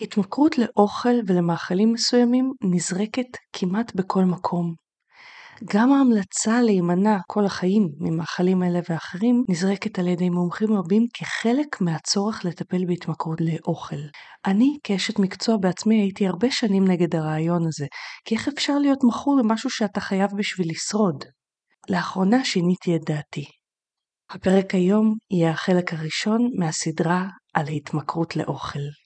התמכרות לאוכל ולמאכלים מסוימים נזרקת כמעט בכל מקום. גם ההמלצה להימנע כל החיים ממאכלים אלה ואחרים נזרקת על ידי מומחים רבים כחלק מהצורך לטפל בהתמכרות לאוכל. אני כאשת מקצוע בעצמי הייתי הרבה שנים נגד הרעיון הזה, כי איך אפשר להיות מכור למשהו שאתה חייב בשביל לשרוד? לאחרונה שיניתי את דעתי. הפרק היום יהיה החלק הראשון מהסדרה על ההתמכרות לאוכל.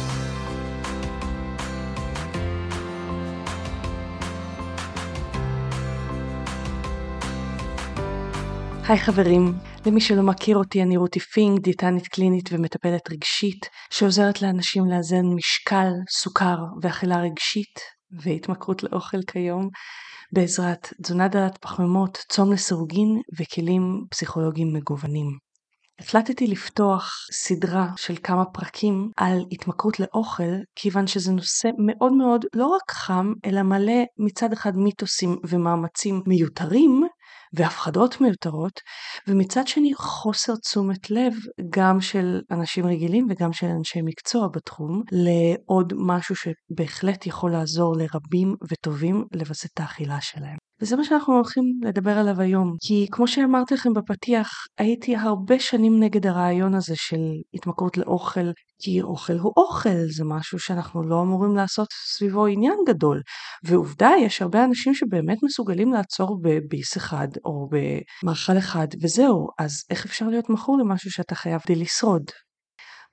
היי חברים, למי שלא מכיר אותי אני רותי פינק, דיאטנית קלינית ומטפלת רגשית שעוזרת לאנשים לאזן משקל, סוכר ואכילה רגשית והתמכרות לאוכל כיום בעזרת תזונה דלת פחמימות, צום לסירוגין וכלים פסיכולוגיים מגוונים. החלטתי לפתוח סדרה של כמה פרקים על התמכרות לאוכל, כיוון שזה נושא מאוד מאוד לא רק חם, אלא מלא מצד אחד מיתוסים ומאמצים מיותרים, והפחדות מיותרות, ומצד שני חוסר תשומת לב גם של אנשים רגילים וגם של אנשי מקצוע בתחום, לעוד משהו שבהחלט יכול לעזור לרבים וטובים לווסת את האכילה שלהם. וזה מה שאנחנו הולכים לדבר עליו היום. כי כמו שאמרתי לכם בפתיח, הייתי הרבה שנים נגד הרעיון הזה של התמכרות לאוכל, כי אוכל הוא אוכל, זה משהו שאנחנו לא אמורים לעשות סביבו עניין גדול. ועובדה, יש הרבה אנשים שבאמת מסוגלים לעצור בביס אחד או במאכל אחד, וזהו, אז איך אפשר להיות מכור למשהו שאתה חייב כדי לשרוד?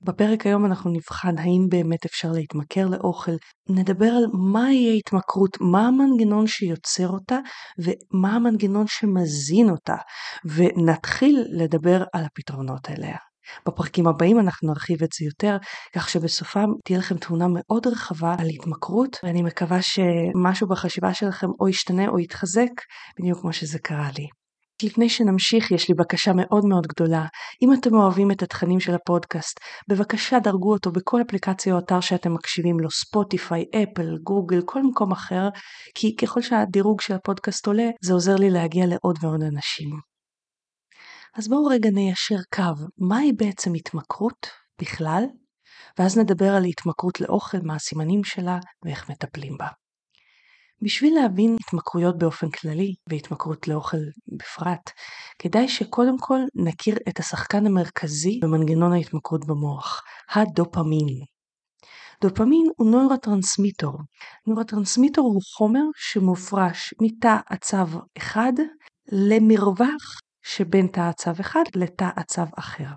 בפרק היום אנחנו נבחן האם באמת אפשר להתמכר לאוכל, נדבר על מהי ההתמכרות, מה המנגנון שיוצר אותה ומה המנגנון שמזין אותה, ונתחיל לדבר על הפתרונות אליה. בפרקים הבאים אנחנו נרחיב את זה יותר, כך שבסופם תהיה לכם תמונה מאוד רחבה על התמכרות, ואני מקווה שמשהו בחשיבה שלכם או ישתנה או יתחזק, בדיוק כמו שזה קרה לי. לפני שנמשיך יש לי בקשה מאוד מאוד גדולה. אם אתם אוהבים את התכנים של הפודקאסט, בבקשה דרגו אותו בכל אפליקציה או אתר שאתם מקשיבים לו, ספוטיפיי, אפל, גוגל, כל מקום אחר, כי ככל שהדירוג של הפודקאסט עולה, זה עוזר לי להגיע לעוד ועוד אנשים. אז בואו רגע ניישר קו, מהי בעצם התמכרות בכלל, ואז נדבר על התמכרות לאוכל, מה הסימנים שלה ואיך מטפלים בה. בשביל להבין התמכרויות באופן כללי והתמכרות לאוכל בפרט, כדאי שקודם כל נכיר את השחקן המרכזי במנגנון ההתמכרות במוח, הדופמין. דופמין הוא נוירוטרנסמיטור. נוירוטרנסמיטור הוא חומר שמופרש מתא עצב אחד למרווח שבין תא עצב אחד לתא עצב אחר.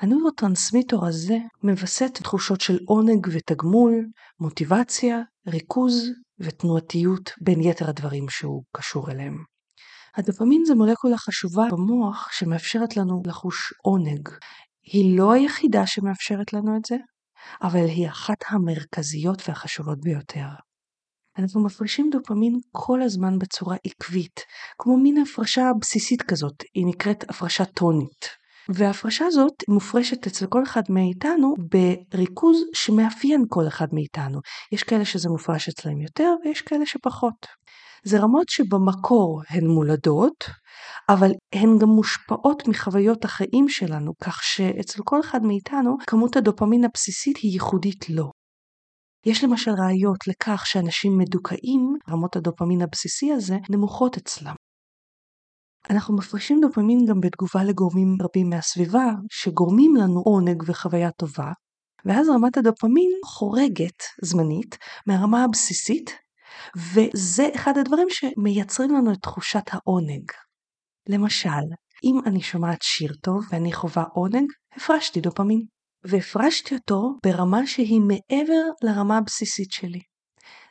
הנוירוטרנסמיטור הזה מווסת תחושות של עונג ותגמול, מוטיבציה, ריכוז ותנועתיות בין יתר הדברים שהוא קשור אליהם. הדופמין זה מולקולה חשובה במוח שמאפשרת לנו לחוש עונג. היא לא היחידה שמאפשרת לנו את זה, אבל היא אחת המרכזיות והחשובות ביותר. אנחנו מפרישים דופמין כל הזמן בצורה עקבית, כמו מין הפרשה בסיסית כזאת, היא נקראת הפרשה טונית. וההפרשה הזאת מופרשת אצל כל אחד מאיתנו בריכוז שמאפיין כל אחד מאיתנו. יש כאלה שזה מופרש אצלם יותר ויש כאלה שפחות. זה רמות שבמקור הן מולדות, אבל הן גם מושפעות מחוויות החיים שלנו, כך שאצל כל אחד מאיתנו כמות הדופמין הבסיסית היא ייחודית לו. יש למשל ראיות לכך שאנשים מדוכאים, רמות הדופמין הבסיסי הזה, נמוכות אצלם. אנחנו מפרישים דופמין גם בתגובה לגורמים רבים מהסביבה, שגורמים לנו עונג וחוויה טובה, ואז רמת הדופמין חורגת זמנית מהרמה הבסיסית, וזה אחד הדברים שמייצרים לנו את תחושת העונג. למשל, אם אני שומעת שיר טוב ואני חווה עונג, הפרשתי דופמין. והפרשתי אותו ברמה שהיא מעבר לרמה הבסיסית שלי.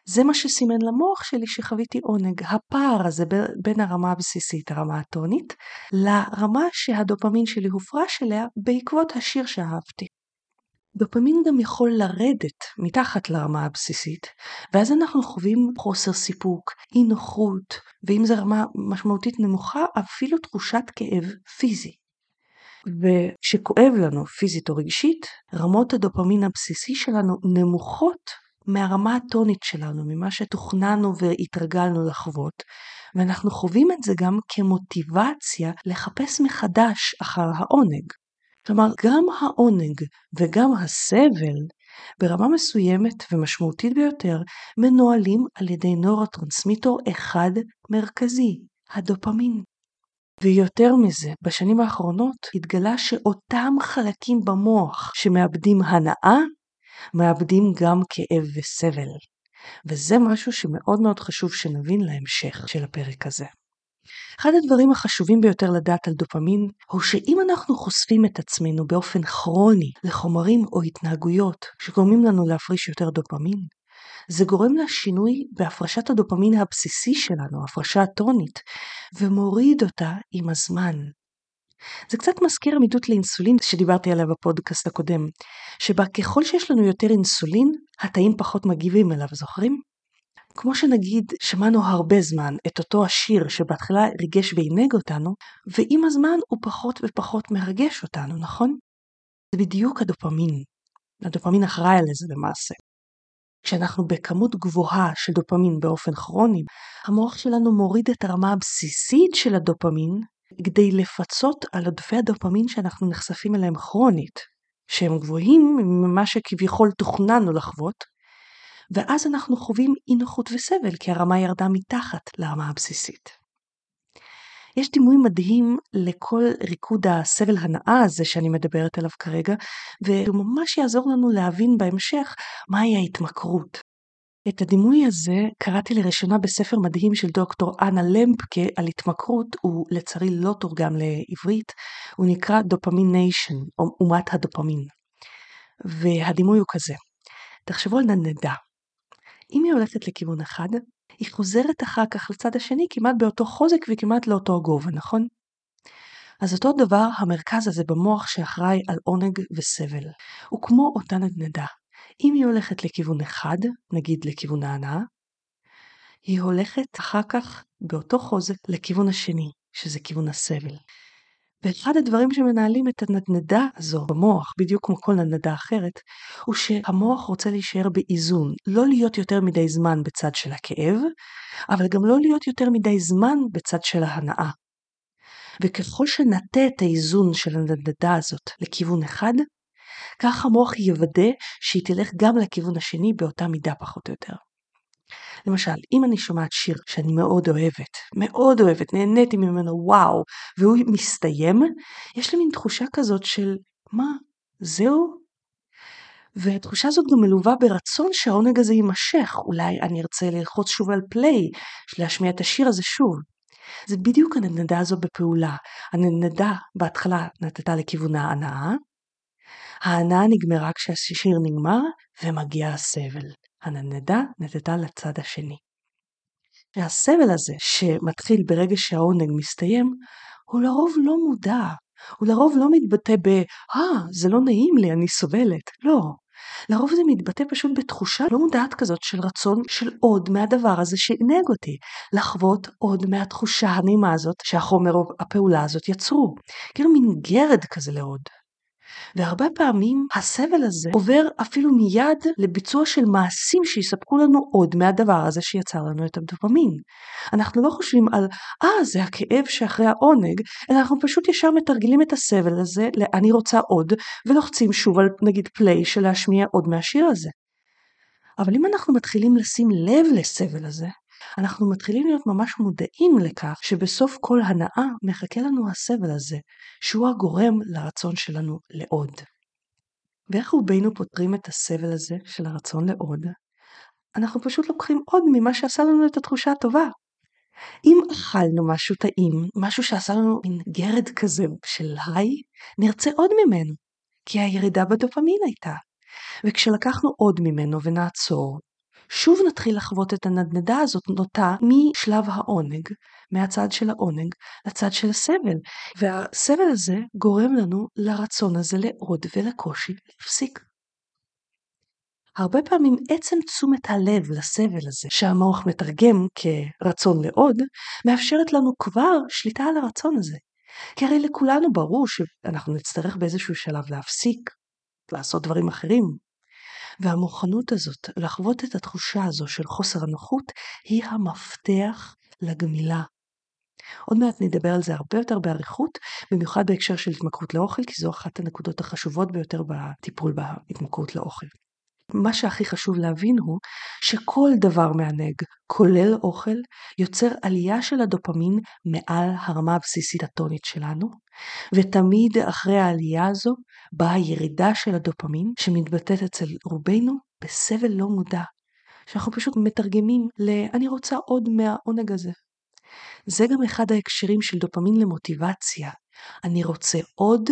זה מה שסימן למוח שלי שחוויתי עונג, הפער הזה בין הרמה הבסיסית, הרמה הטונית, לרמה שהדופמין שלי הופרש אליה בעקבות השיר שאהבתי. דופמין גם יכול לרדת מתחת לרמה הבסיסית, ואז אנחנו חווים חוסר סיפוק, אי נוחות, ואם זו רמה משמעותית נמוכה, אפילו תחושת כאב פיזי. וכשכואב לנו פיזית או רגשית, רמות הדופמין הבסיסי שלנו נמוכות מהרמה הטונית שלנו, ממה שתוכננו והתרגלנו לחוות, ואנחנו חווים את זה גם כמוטיבציה לחפש מחדש אחר העונג. כלומר, גם העונג וגם הסבל, ברמה מסוימת ומשמעותית ביותר, מנוהלים על ידי נורוטרנסמיטור אחד מרכזי, הדופמין. ויותר מזה, בשנים האחרונות התגלה שאותם חלקים במוח שמאבדים הנאה, מאבדים גם כאב וסבל. וזה משהו שמאוד מאוד חשוב שנבין להמשך של הפרק הזה. אחד הדברים החשובים ביותר לדעת על דופמין הוא שאם אנחנו חושפים את עצמנו באופן כרוני לחומרים או התנהגויות שגורמים לנו להפריש יותר דופמין, זה גורם לשינוי בהפרשת הדופמין הבסיסי שלנו, הפרשה הטונית, ומוריד אותה עם הזמן. זה קצת מזכיר עמידות לאינסולין שדיברתי עליה בפודקאסט הקודם, שבה ככל שיש לנו יותר אינסולין, התאים פחות מגיבים אליו, זוכרים? כמו שנגיד שמענו הרבה זמן את אותו השיר שבהתחלה ריגש ועינג אותנו, ועם הזמן הוא פחות ופחות מרגש אותנו, נכון? זה בדיוק הדופמין. הדופמין אחראי על זה למעשה. כשאנחנו בכמות גבוהה של דופמין באופן כרוני, המוח שלנו מוריד את הרמה הבסיסית של הדופמין כדי לפצות על עודפי הדופמין שאנחנו נחשפים אליהם כרונית, שהם גבוהים ממה שכביכול תוכננו לחוות, ואז אנחנו חווים אי נוחות וסבל כי הרמה ירדה מתחת לרמה הבסיסית. יש דימוי מדהים לכל ריקוד הסבל הנאה הזה שאני מדברת עליו כרגע, והוא ממש יעזור לנו להבין בהמשך מהי ההתמכרות. את הדימוי הזה קראתי לראשונה בספר מדהים של דוקטור אנה למפקה על התמכרות, הוא לצערי לא תורגם לעברית, הוא נקרא Dopamine Nation, או אומת הדופמין. והדימוי הוא כזה, תחשבו על נדנדה. אם היא הולכת לכיוון אחד, היא חוזרת אחר כך לצד השני כמעט באותו חוזק וכמעט לאותו גובה, נכון? אז אותו דבר המרכז הזה במוח שאחראי על עונג וסבל. הוא כמו אותה נדנדה. אם היא הולכת לכיוון אחד, נגיד לכיוון ההנאה, היא הולכת אחר כך באותו חוזק לכיוון השני, שזה כיוון הסבל. ואחד הדברים שמנהלים את הנדנדה הזו במוח, בדיוק כמו כל נדנדה אחרת, הוא שהמוח רוצה להישאר באיזון, לא להיות יותר מדי זמן בצד של הכאב, אבל גם לא להיות יותר מדי זמן בצד של ההנאה. וככל שנטה את האיזון של הנדנדה הזאת לכיוון אחד, כך המוח יוודא שהיא תלך גם לכיוון השני באותה מידה פחות או יותר. למשל, אם אני שומעת שיר שאני מאוד אוהבת, מאוד אוהבת, נהניתי ממנו, וואו, והוא מסתיים, יש לי מין תחושה כזאת של, מה, זהו? והתחושה הזאת גם מלווה ברצון שהעונג הזה יימשך, אולי אני ארצה ללחוץ שוב על פליי, להשמיע את השיר הזה שוב. זה בדיוק הנדנדה הזו בפעולה. הנדנדה בהתחלה נתתה לכיוון ההנאה, ההנאה נגמרה כשהשיר נגמר ומגיע הסבל. הנדנדה נטטה לצד השני. והסבל הזה שמתחיל ברגע שהעונג מסתיים, הוא לרוב לא מודע, הוא לרוב לא מתבטא ב, אה, זה לא נעים לי, אני סובלת. לא. לרוב זה מתבטא פשוט בתחושה לא מודעת כזאת של רצון של עוד מהדבר הזה שעינג אותי, לחוות עוד מהתחושה הנעימה הזאת שהחומר או הפעולה הזאת יצרו. כאילו מין גרד כזה לעוד. והרבה פעמים הסבל הזה עובר אפילו מיד לביצוע של מעשים שיספקו לנו עוד מהדבר הזה שיצר לנו את הדופמין. אנחנו לא חושבים על, אה, ah, זה הכאב שאחרי העונג, אלא אנחנו פשוט ישר מתרגלים את הסבל הזה ל"אני רוצה עוד", ולוחצים שוב על נגיד פליי של להשמיע עוד מהשיר הזה. אבל אם אנחנו מתחילים לשים לב לסבל הזה, אנחנו מתחילים להיות ממש מודעים לכך שבסוף כל הנאה מחכה לנו הסבל הזה, שהוא הגורם לרצון שלנו לעוד. ואיך רובנו פותרים את הסבל הזה של הרצון לעוד? אנחנו פשוט לוקחים עוד ממה שעשה לנו את התחושה הטובה. אם אכלנו משהו טעים, משהו שעשה לנו מין גרד כזה של היי, נרצה עוד ממנו, כי הירידה בדופמין הייתה. וכשלקחנו עוד ממנו ונעצור, שוב נתחיל לחוות את הנדנדה הזאת נוטה משלב העונג, מהצד של העונג, לצד של הסבל. והסבל הזה גורם לנו לרצון הזה לעוד ולקושי להפסיק. הרבה פעמים עצם תשומת הלב לסבל הזה שהמוח מתרגם כרצון לעוד, מאפשרת לנו כבר שליטה על הרצון הזה. כי הרי לכולנו ברור שאנחנו נצטרך באיזשהו שלב להפסיק, לעשות דברים אחרים. והמוכנות הזאת לחוות את התחושה הזו של חוסר הנוחות היא המפתח לגמילה. עוד מעט נדבר על זה הרבה יותר באריכות, במיוחד בהקשר של התמכרות לאוכל, כי זו אחת הנקודות החשובות ביותר בטיפול בהתמכרות לאוכל. מה שהכי חשוב להבין הוא שכל דבר מענג, כולל אוכל, יוצר עלייה של הדופמין מעל הרמה הבסיסית הטונית שלנו, ותמיד אחרי העלייה הזו באה ירידה של הדופמין שמתבטאת אצל רובנו בסבל לא מודע, שאנחנו פשוט מתרגמים ל- אני רוצה עוד מהעונג הזה. זה גם אחד ההקשרים של דופמין למוטיבציה. אני רוצה עוד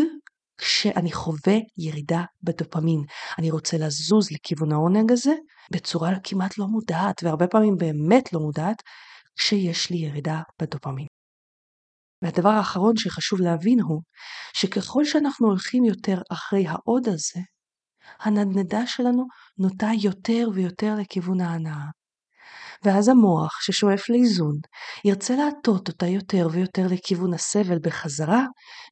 כשאני חווה ירידה בדופמין. אני רוצה לזוז לכיוון העונג הזה בצורה כמעט לא מודעת, והרבה פעמים באמת לא מודעת, כשיש לי ירידה בדופמין. והדבר האחרון שחשוב להבין הוא, שככל שאנחנו הולכים יותר אחרי העוד הזה, הנדנדה שלנו נוטה יותר ויותר לכיוון ההנאה. ואז המוח, ששואף לאיזון, ירצה להטות אותה יותר ויותר לכיוון הסבל בחזרה,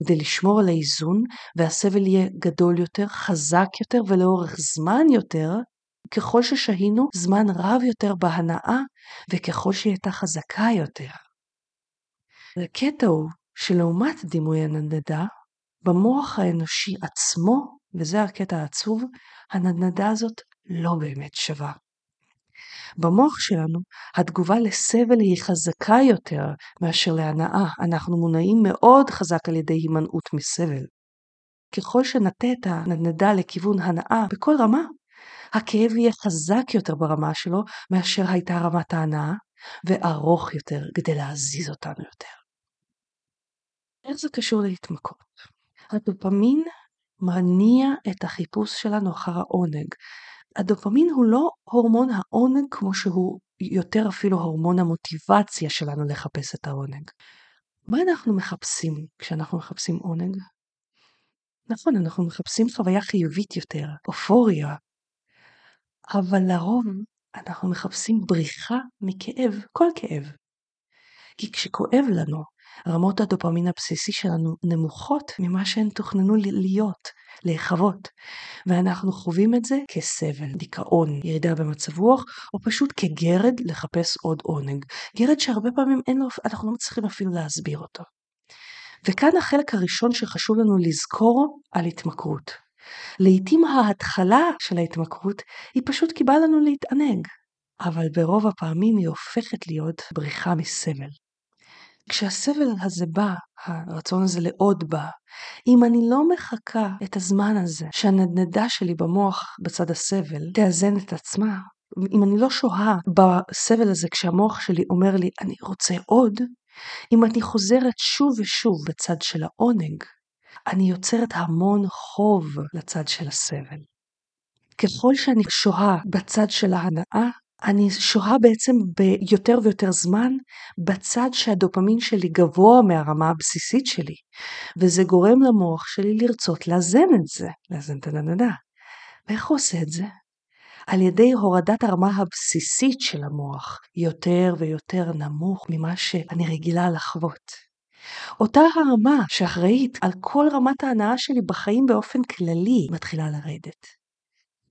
כדי לשמור על האיזון, והסבל יהיה גדול יותר, חזק יותר ולאורך זמן יותר, ככל ששהינו זמן רב יותר בהנאה, וככל שהיא הייתה חזקה יותר. הקטע הוא שלעומת דימוי הנדנדה, במוח האנושי עצמו, וזה הקטע העצוב, הנדנדה הזאת לא באמת שווה. במוח שלנו התגובה לסבל היא חזקה יותר מאשר להנאה, אנחנו מונעים מאוד חזק על ידי הימנעות מסבל. ככל שנטה את הנדנדה לכיוון הנאה בכל רמה, הכאב יהיה חזק יותר ברמה שלו מאשר הייתה רמת ההנאה, וארוך יותר כדי להזיז אותנו יותר. איך זה קשור להתמכרות? הדופמין מניע את החיפוש שלנו אחר העונג, הדופמין הוא לא הורמון העונג כמו שהוא יותר אפילו הורמון המוטיבציה שלנו לחפש את העונג. מה אנחנו מחפשים כשאנחנו מחפשים עונג? נכון, אנחנו מחפשים חוויה חיובית יותר, אופוריה, אבל לרוב אנחנו מחפשים בריחה מכאב, כל כאב. כי כשכואב לנו, רמות הדופמין הבסיסי שלנו נמוכות ממה שהן תוכננו להיות, להיחוות, ואנחנו חווים את זה כסבל, דיכאון, ירידה במצב רוח, או פשוט כגרד לחפש עוד עונג. גרד שהרבה פעמים אין לו, אנחנו לא מצליחים אפילו להסביר אותו. וכאן החלק הראשון שחשוב לנו לזכור על התמכרות. לעתים ההתחלה של ההתמכרות היא פשוט כי בא לנו להתענג, אבל ברוב הפעמים היא הופכת להיות בריחה מסבל. כשהסבל הזה בא, הרצון הזה לעוד בא, אם אני לא מחכה את הזמן הזה שהנדנדה שלי במוח בצד הסבל תאזן את עצמה, אם אני לא שוהה בסבל הזה כשהמוח שלי אומר לי אני רוצה עוד, אם אני חוזרת שוב ושוב בצד של העונג, אני יוצרת המון חוב לצד של הסבל. ככל שאני שוהה בצד של ההנאה, אני שוהה בעצם ביותר ויותר זמן בצד שהדופמין שלי גבוה מהרמה הבסיסית שלי, וזה גורם למוח שלי לרצות לאזן את זה, לאזן את הנדנדה. ואיך הוא עושה את זה? על ידי הורדת הרמה הבסיסית של המוח, יותר ויותר נמוך ממה שאני רגילה לחוות. אותה הרמה שאחראית על כל רמת ההנאה שלי בחיים באופן כללי מתחילה לרדת.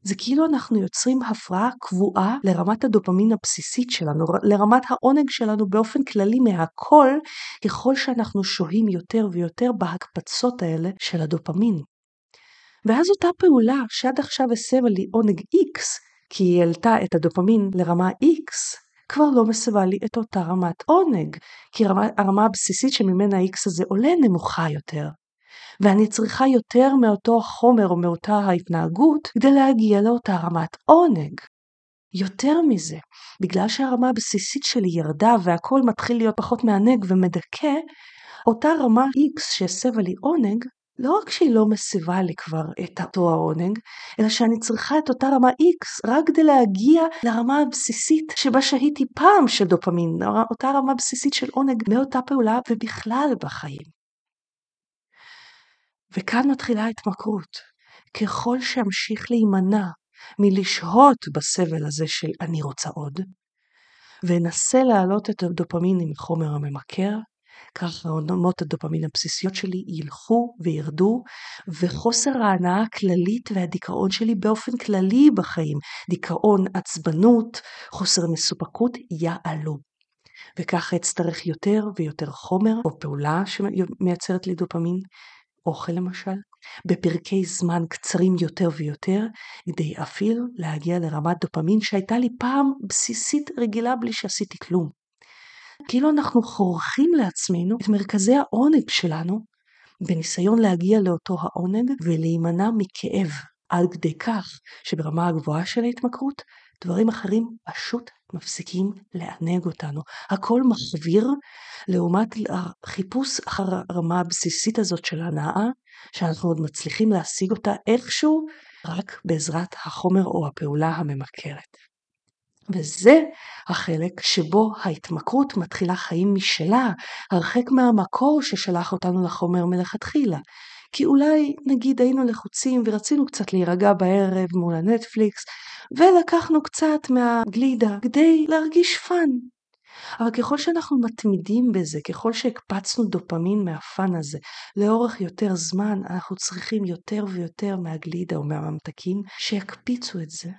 זה כאילו אנחנו יוצרים הפרעה קבועה לרמת הדופמין הבסיסית שלנו, לרמת העונג שלנו באופן כללי מהכל, ככל שאנחנו שוהים יותר ויותר בהקפצות האלה של הדופמין. ואז אותה פעולה שעד עכשיו הסבה לי עונג X, כי היא העלתה את הדופמין לרמה X, כבר לא מסבה לי את אותה רמת עונג, כי הרמה, הרמה הבסיסית שממנה X הזה עולה נמוכה יותר. ואני צריכה יותר מאותו החומר או מאותה ההתנהגות כדי להגיע לאותה רמת עונג. יותר מזה, בגלל שהרמה הבסיסית שלי ירדה והכל מתחיל להיות פחות מענג ומדכא, אותה רמה X שהסבה לי עונג, לא רק שהיא לא מסבה לי כבר את אותו העונג, אלא שאני צריכה את אותה רמה X רק כדי להגיע לרמה הבסיסית שבה שהיתי פעם של דופמין, אותה רמה בסיסית של עונג מאותה פעולה ובכלל בחיים. וכאן מתחילה ההתמכרות. ככל שאמשיך להימנע מלשהות בסבל הזה של אני רוצה עוד, ואנסה להעלות את הדופמין עם החומר הממכר, כך רמות הדופמין הבסיסיות שלי ילכו וירדו, וחוסר ההנאה הכללית והדיכאון שלי באופן כללי בחיים, דיכאון, עצבנות, חוסר מסופקות, יעלו. וככה אצטרך יותר ויותר חומר או פעולה שמייצרת לי דופמין, אוכל למשל, בפרקי זמן קצרים יותר ויותר, כדי אפילו להגיע לרמת דופמין שהייתה לי פעם בסיסית רגילה בלי שעשיתי כלום. כאילו אנחנו חורכים לעצמנו את מרכזי העונג שלנו, בניסיון להגיע לאותו העונג ולהימנע מכאב, עד כדי כך שברמה הגבוהה של ההתמכרות, דברים אחרים פשוט מפסיקים לענג אותנו. הכל מחוויר לעומת החיפוש אחר הרמה הבסיסית הזאת של הנאה, שאנחנו עוד מצליחים להשיג אותה איכשהו, רק בעזרת החומר או הפעולה הממכרת. וזה החלק שבו ההתמכרות מתחילה חיים משלה, הרחק מהמקור ששלח אותנו לחומר מלכתחילה. כי אולי נגיד היינו לחוצים ורצינו קצת להירגע בערב מול הנטפליקס, ולקחנו קצת מהגלידה כדי להרגיש fun. אבל ככל שאנחנו מתמידים בזה, ככל שהקפצנו דופמין מה fun הזה לאורך יותר זמן, אנחנו צריכים יותר ויותר מהגלידה או מהממתקים שיקפיצו את זה.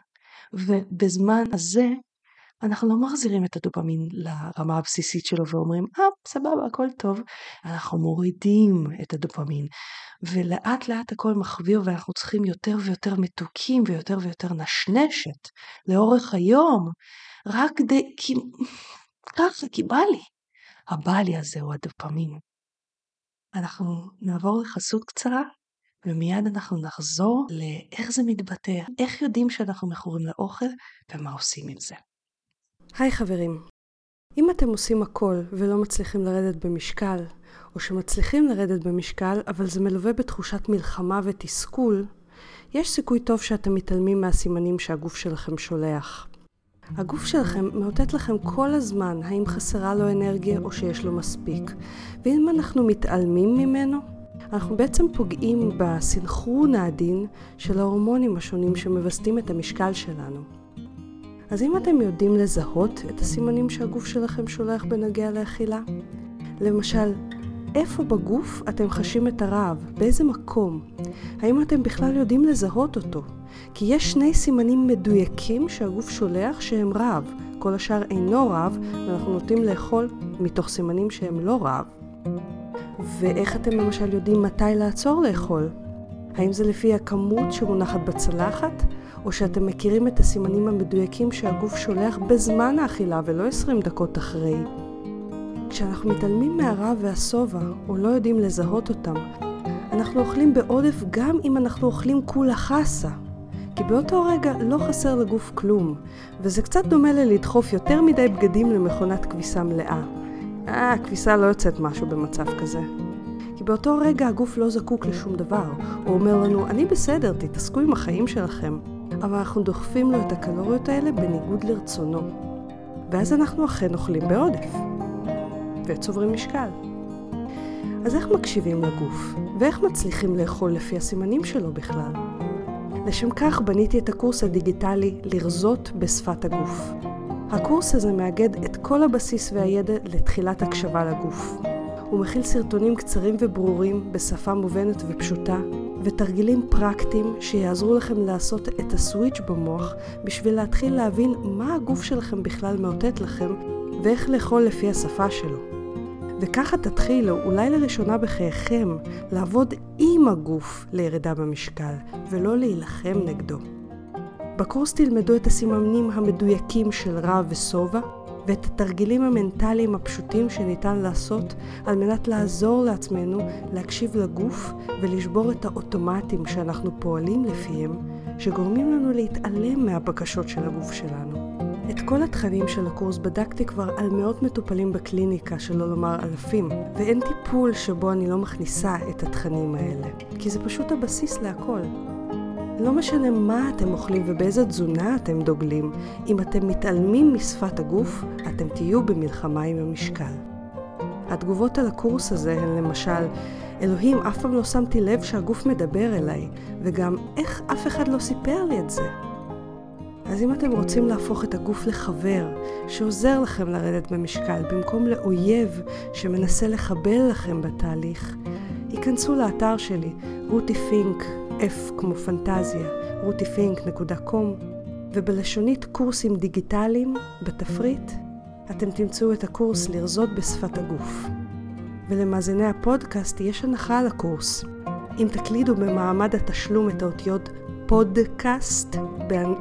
ובזמן הזה אנחנו לא מחזירים את הדופמין לרמה הבסיסית שלו ואומרים, אה, סבבה, הכל טוב. אנחנו מורידים את הדופמין, ולאט לאט הכל מחוויר ואנחנו צריכים יותר ויותר מתוקים ויותר ויותר נשנשת לאורך היום, רק כדי, כי ככה, כי בא לי. הבא לי הזה הוא הדופמין. אנחנו נעבור לחסות קצרה, ומיד אנחנו נחזור לאיך זה מתבטא, איך יודעים שאנחנו מכורים לאוכל ומה עושים עם זה. היי חברים, אם אתם עושים הכל ולא מצליחים לרדת במשקל, או שמצליחים לרדת במשקל אבל זה מלווה בתחושת מלחמה ותסכול, יש סיכוי טוב שאתם מתעלמים מהסימנים שהגוף שלכם שולח. הגוף שלכם מאותת לכם כל הזמן האם חסרה לו אנרגיה או שיש לו מספיק, ואם אנחנו מתעלמים ממנו, אנחנו בעצם פוגעים בסנכרון העדין של ההורמונים השונים שמווסתים את המשקל שלנו. אז אם אתם יודעים לזהות את הסימנים שהגוף שלכם שולח בנוגע לאכילה, למשל, איפה בגוף אתם חשים את הרעב? באיזה מקום? האם אתם בכלל יודעים לזהות אותו? כי יש שני סימנים מדויקים שהגוף שולח שהם רעב. כל השאר אינו רעב, ואנחנו נוטים לאכול מתוך סימנים שהם לא רעב. ואיך אתם למשל יודעים מתי לעצור לאכול? האם זה לפי הכמות שמונחת בצלחת, או שאתם מכירים את הסימנים המדויקים שהגוף שולח בזמן האכילה ולא 20 דקות אחרי? כשאנחנו מתעלמים מהרע והשובע, או לא יודעים לזהות אותם, אנחנו אוכלים בעודף גם אם אנחנו אוכלים כולה חסה. כי באותו רגע לא חסר לגוף כלום, וזה קצת דומה ללדחוף יותר מדי בגדים למכונת כביסה מלאה. אה, הכביסה לא יוצאת משהו במצב כזה. כי באותו רגע הגוף לא זקוק לשום דבר. הוא אומר לנו, אני בסדר, תתעסקו עם החיים שלכם. אבל אנחנו דוחפים לו את הקלוריות האלה בניגוד לרצונו. ואז אנחנו אכן אוכלים בעודף. וצוברים משקל. אז איך מקשיבים לגוף? ואיך מצליחים לאכול לפי הסימנים שלו בכלל? לשם כך בניתי את הקורס הדיגיטלי לרזות בשפת הגוף. הקורס הזה מאגד את כל הבסיס והידע לתחילת הקשבה לגוף. הוא מכיל סרטונים קצרים וברורים בשפה מובנת ופשוטה, ותרגילים פרקטיים שיעזרו לכם לעשות את הסוויץ' במוח בשביל להתחיל להבין מה הגוף שלכם בכלל מאותת לכם ואיך לאכול לפי השפה שלו. וככה תתחילו, אולי לראשונה בחייכם, לעבוד עם הגוף לירידה במשקל, ולא להילחם נגדו. בקורס תלמדו את הסימנים המדויקים של רע ושובע, ואת התרגילים המנטליים הפשוטים שניתן לעשות על מנת לעזור לעצמנו להקשיב לגוף ולשבור את האוטומטים שאנחנו פועלים לפיהם, שגורמים לנו להתעלם מהבקשות של הגוף שלנו. את כל התכנים של הקורס בדקתי כבר על מאות מטופלים בקליניקה, שלא לומר אלפים, ואין טיפול שבו אני לא מכניסה את התכנים האלה, כי זה פשוט הבסיס להכל. לא משנה מה אתם אוכלים ובאיזה תזונה אתם דוגלים, אם אתם מתעלמים משפת הגוף, אתם תהיו במלחמה עם המשקל. התגובות על הקורס הזה הן למשל, אלוהים, אף פעם לא שמתי לב שהגוף מדבר אליי, וגם איך אף אחד לא סיפר לי את זה. אז אם אתם רוצים להפוך את הגוף לחבר שעוזר לכם לרדת במשקל במקום לאויב שמנסה לחבל לכם בתהליך, היכנסו לאתר שלי, רותי פינק, F כמו פנטזיה, rutifink.com, ובלשונית קורסים דיגיטליים, בתפריט, אתם תמצאו את הקורס לרזות בשפת הגוף. ולמאזיני הפודקאסט יש הנחה על הקורס. אם תקלידו במעמד התשלום את האותיות פודקאסט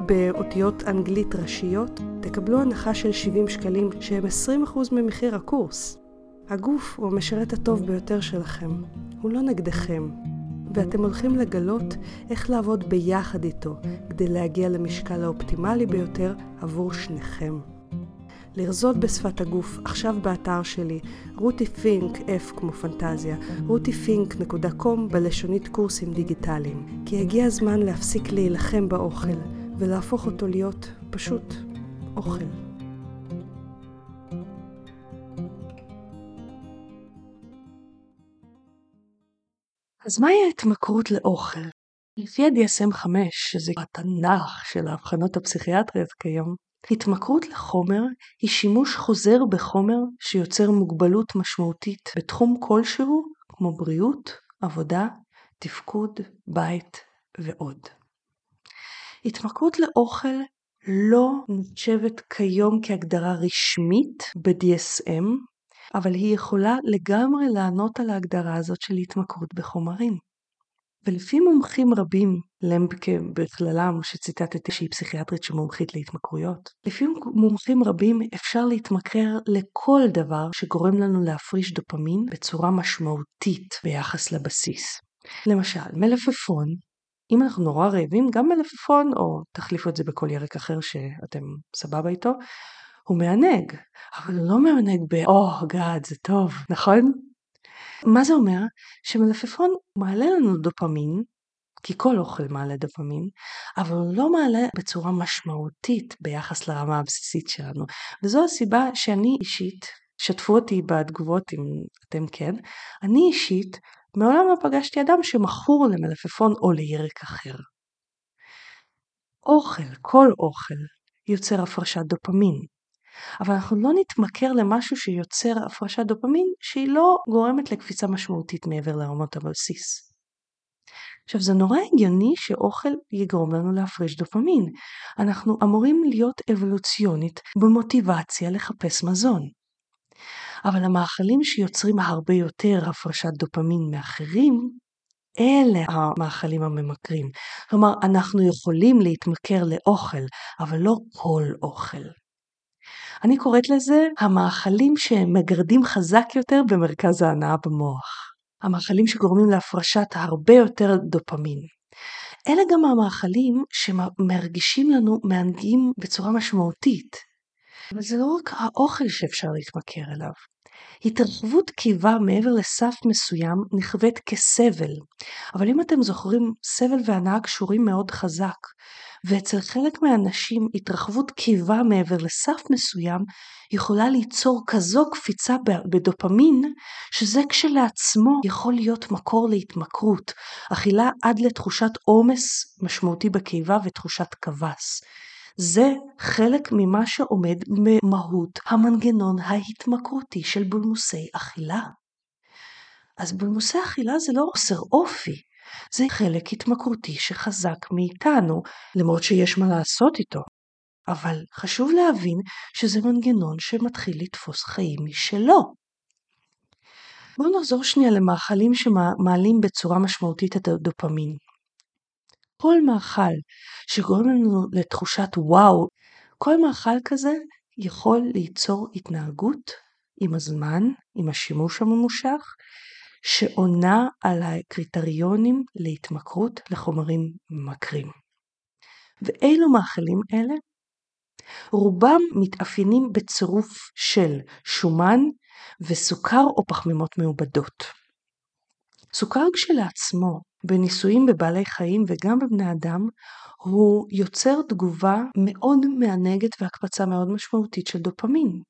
באותיות אנגלית ראשיות, תקבלו הנחה של 70 שקלים שהם 20% ממחיר הקורס. הגוף הוא המשרת הטוב ביותר שלכם, הוא לא נגדכם, ואתם הולכים לגלות איך לעבוד ביחד איתו כדי להגיע למשקל האופטימלי ביותר עבור שניכם. לרזות בשפת הגוף, עכשיו באתר שלי, רותי פינק, F כמו פנטזיה, rutifink.com בלשונית קורסים דיגיטליים. כי הגיע הזמן להפסיק להילחם באוכל, ולהפוך אותו להיות פשוט אוכל. אז מהי ההתמכרות לאוכל? לפי ה-DSM-5, שזה התנ"ך של האבחנות הפסיכיאטריות כיום, התמכרות לחומר היא שימוש חוזר בחומר שיוצר מוגבלות משמעותית בתחום כלשהו, כמו בריאות, עבודה, תפקוד, בית ועוד. התמכרות לאוכל לא נחשבת כיום כהגדרה רשמית ב-DSM, אבל היא יכולה לגמרי לענות על ההגדרה הזאת של התמכרות בחומרים. ולפי מומחים רבים, למבקה בכללם, שציטטתי שהיא פסיכיאטרית שמומחית להתמכרויות, לפי מומחים רבים אפשר להתמכר לכל דבר שגורם לנו להפריש דופמין בצורה משמעותית ביחס לבסיס. למשל, מלפפון, אם אנחנו נורא רעבים, גם מלפפון, או תחליפו את זה בכל ירק אחר שאתם סבבה איתו, הוא מענג, אבל הוא לא מענג ב-Oh God, זה טוב, נכון? מה זה אומר? שמלפפון מעלה לנו דופמין, כי כל אוכל מעלה דופמין, אבל הוא לא מעלה בצורה משמעותית ביחס לרמה הבסיסית שלנו. וזו הסיבה שאני אישית, שתפו אותי בתגובות אם אתם כן, אני אישית מעולם לא פגשתי אדם שמכור למלפפון או לירק אחר. אוכל, כל אוכל, יוצר הפרשת דופמין. אבל אנחנו לא נתמכר למשהו שיוצר הפרשת דופמין שהיא לא גורמת לקפיצה משמעותית מעבר לרמות הבסיס. עכשיו זה נורא הגיוני שאוכל יגרום לנו להפריש דופמין. אנחנו אמורים להיות אבולוציונית במוטיבציה לחפש מזון. אבל המאכלים שיוצרים הרבה יותר הפרשת דופמין מאחרים, אלה המאכלים הממכרים. כלומר, אנחנו יכולים להתמכר לאוכל, אבל לא כל אוכל. אני קוראת לזה המאכלים שמגרדים חזק יותר במרכז ההנאה במוח. המאכלים שגורמים להפרשת הרבה יותר דופמין. אלה גם המאכלים שמרגישים לנו מענגים בצורה משמעותית. אבל זה לא רק האוכל שאפשר להתמכר אליו. התרחבות קיבה מעבר לסף מסוים נכווית כסבל, אבל אם אתם זוכרים, סבל והנאה קשורים מאוד חזק, ואצל חלק מהאנשים התרחבות קיבה מעבר לסף מסוים יכולה ליצור כזו קפיצה בדופמין, שזה כשלעצמו יכול להיות מקור להתמכרות, אכילה עד לתחושת עומס משמעותי בקיבה ותחושת קבס. זה חלק ממה שעומד במהות המנגנון ההתמכרותי של בולמוסי אכילה. אז בולמוסי אכילה זה לא חוסר אופי, זה חלק התמכרותי שחזק מאיתנו, למרות שיש מה לעשות איתו. אבל חשוב להבין שזה מנגנון שמתחיל לתפוס חיים משלו. בואו נחזור שנייה למאכלים שמעלים בצורה משמעותית את הדופמין. כל מאכל שגורם לנו לתחושת וואו, כל מאכל כזה יכול ליצור התנהגות עם הזמן, עם השימוש הממושך, שעונה על הקריטריונים להתמכרות לחומרים ממכרים. ואילו מאכלים אלה? רובם מתאפיינים בצירוף של שומן וסוכר או פחמימות מעובדות. סוכר כשלעצמו בניסויים בבעלי חיים וגם בבני אדם הוא יוצר תגובה מאוד מענגת והקפצה מאוד משמעותית של דופמין.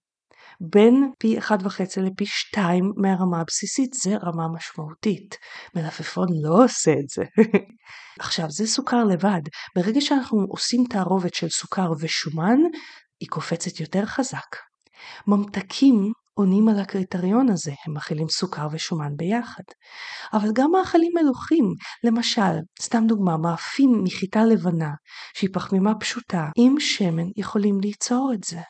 בין פי 1.5 לפי 2 מהרמה הבסיסית, זה רמה משמעותית. מלפפון לא עושה את זה. עכשיו, זה סוכר לבד. ברגע שאנחנו עושים תערובת של סוכר ושומן, היא קופצת יותר חזק. ממתקים עונים על הקריטריון הזה, הם מכילים סוכר ושומן ביחד. אבל גם מאכלים מלוכים, למשל, סתם דוגמה, מאפים מחיטה לבנה, שהיא פחמימה פשוטה, עם שמן יכולים ליצור את זה.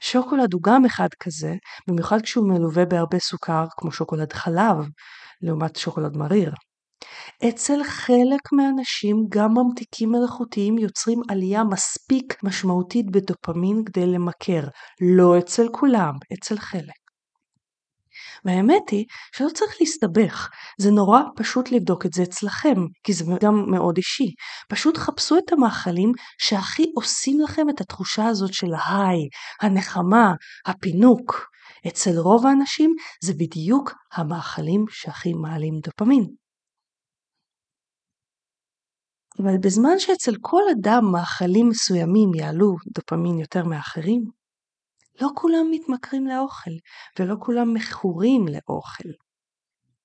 שוקולד הוא גם אחד כזה, במיוחד כשהוא מלווה בהרבה סוכר, כמו שוקולד חלב, לעומת שוקולד מריר. אצל חלק מהאנשים גם ממתיקים מלאכותיים יוצרים עלייה מספיק משמעותית בדופמין כדי למכר, לא אצל כולם, אצל חלק. והאמת היא שלא צריך להסתבך, זה נורא פשוט לבדוק את זה אצלכם, כי זה גם מאוד אישי. פשוט חפשו את המאכלים שהכי עושים לכם את התחושה הזאת של ההיי, הנחמה, הפינוק. אצל רוב האנשים זה בדיוק המאכלים שהכי מעלים דופמין. אבל בזמן שאצל כל אדם מאכלים מסוימים יעלו דופמין יותר מאחרים, לא כולם מתמכרים לאוכל, ולא כולם מכורים לאוכל.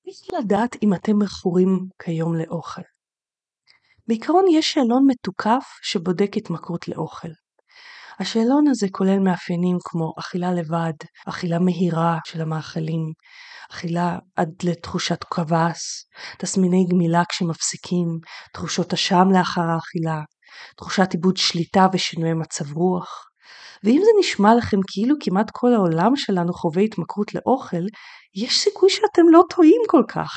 איך לדעת אם אתם מכורים כיום לאוכל? בעיקרון יש שאלון מתוקף שבודק התמכרות לאוכל. השאלון הזה כולל מאפיינים כמו אכילה לבד, אכילה מהירה של המאכלים, אכילה עד לתחושת כבש, תסמיני גמילה כשמפסיקים, תחושות אשם לאחר האכילה, תחושת עיבוד שליטה ושינויי מצב רוח. ואם זה נשמע לכם כאילו כמעט כל העולם שלנו חווה התמכרות לאוכל, יש סיכוי שאתם לא טועים כל כך.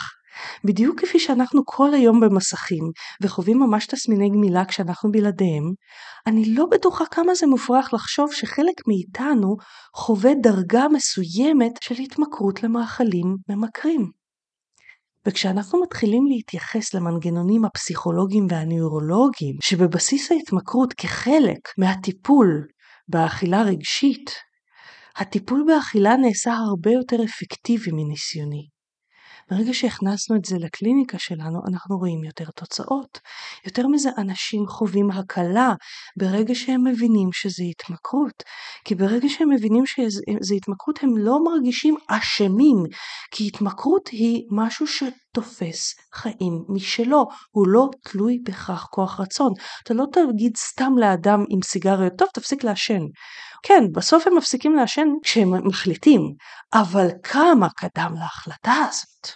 בדיוק כפי שאנחנו כל היום במסכים וחווים ממש תסמיני גמילה כשאנחנו בלעדיהם, אני לא בטוחה כמה זה מופרך לחשוב שחלק מאיתנו חווה דרגה מסוימת של התמכרות למאכלים ממכרים. וכשאנחנו מתחילים להתייחס למנגנונים הפסיכולוגיים והנוירולוגיים שבבסיס ההתמכרות כחלק מהטיפול באכילה רגשית, הטיפול באכילה נעשה הרבה יותר אפקטיבי מניסיוני. ברגע שהכנסנו את זה לקליניקה שלנו, אנחנו רואים יותר תוצאות. יותר מזה, אנשים חווים הקלה ברגע שהם מבינים שזה התמכרות. כי ברגע שהם מבינים שזה התמכרות, הם לא מרגישים אשמים, כי התמכרות היא משהו שתופס חיים משלו, הוא לא תלוי בהכרח כוח רצון. אתה לא תגיד סתם לאדם עם סיגריות, טוב, תפסיק לעשן. כן, בסוף הם מפסיקים לעשן כשהם מחליטים, אבל כמה קדם להחלטה הזאת?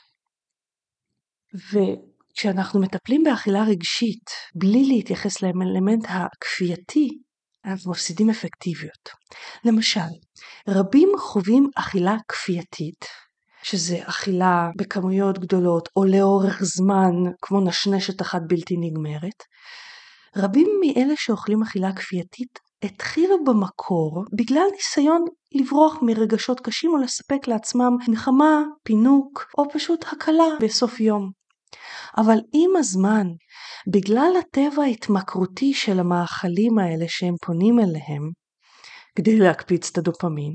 וכשאנחנו מטפלים באכילה רגשית בלי להתייחס לאלמנט הכפייתי, אנחנו מפסידים אפקטיביות. למשל, רבים חווים אכילה כפייתית, שזה אכילה בכמויות גדולות או לאורך זמן כמו נשנשת אחת בלתי נגמרת. רבים מאלה שאוכלים אכילה כפייתית התחילו במקור בגלל ניסיון לברוח מרגשות קשים או לספק לעצמם נחמה, פינוק או פשוט הקלה בסוף יום. אבל עם הזמן, בגלל הטבע ההתמכרותי של המאכלים האלה שהם פונים אליהם, כדי להקפיץ את הדופמין,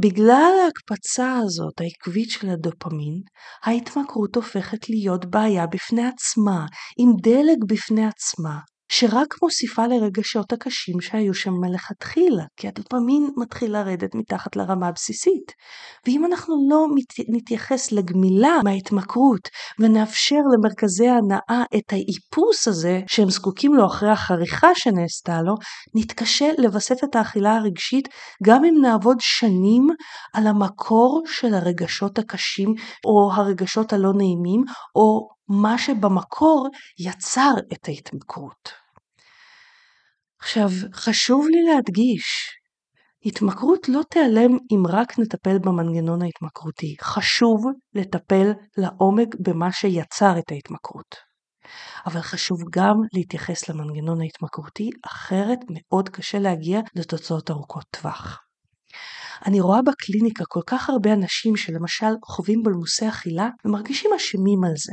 בגלל ההקפצה הזאת העקבית של הדופמין, ההתמכרות הופכת להיות בעיה בפני עצמה, עם דלק בפני עצמה, שרק מוסיפה לרגשות הקשים שהיו שם מלכתחילה, כי הדופמין מתחיל לרדת מתחת לרמה הבסיסית. ואם אנחנו לא נתייחס לגמילה מההתמכרות ונאפשר למרכזי ההנאה את האיפוס הזה שהם זקוקים לו אחרי החריכה שנעשתה לו, נתקשה לבסף את האכילה הרגשית גם אם נעבוד שנים על המקור של הרגשות הקשים או הרגשות הלא נעימים או מה שבמקור יצר את ההתמכרות. עכשיו, חשוב לי להדגיש, התמכרות לא תיעלם אם רק נטפל במנגנון ההתמכרותי. חשוב לטפל לעומק במה שיצר את ההתמכרות. אבל חשוב גם להתייחס למנגנון ההתמכרותי, אחרת מאוד קשה להגיע לתוצאות ארוכות טווח. אני רואה בקליניקה כל כך הרבה אנשים שלמשל חווים בולמוסי אכילה ומרגישים אשמים על זה.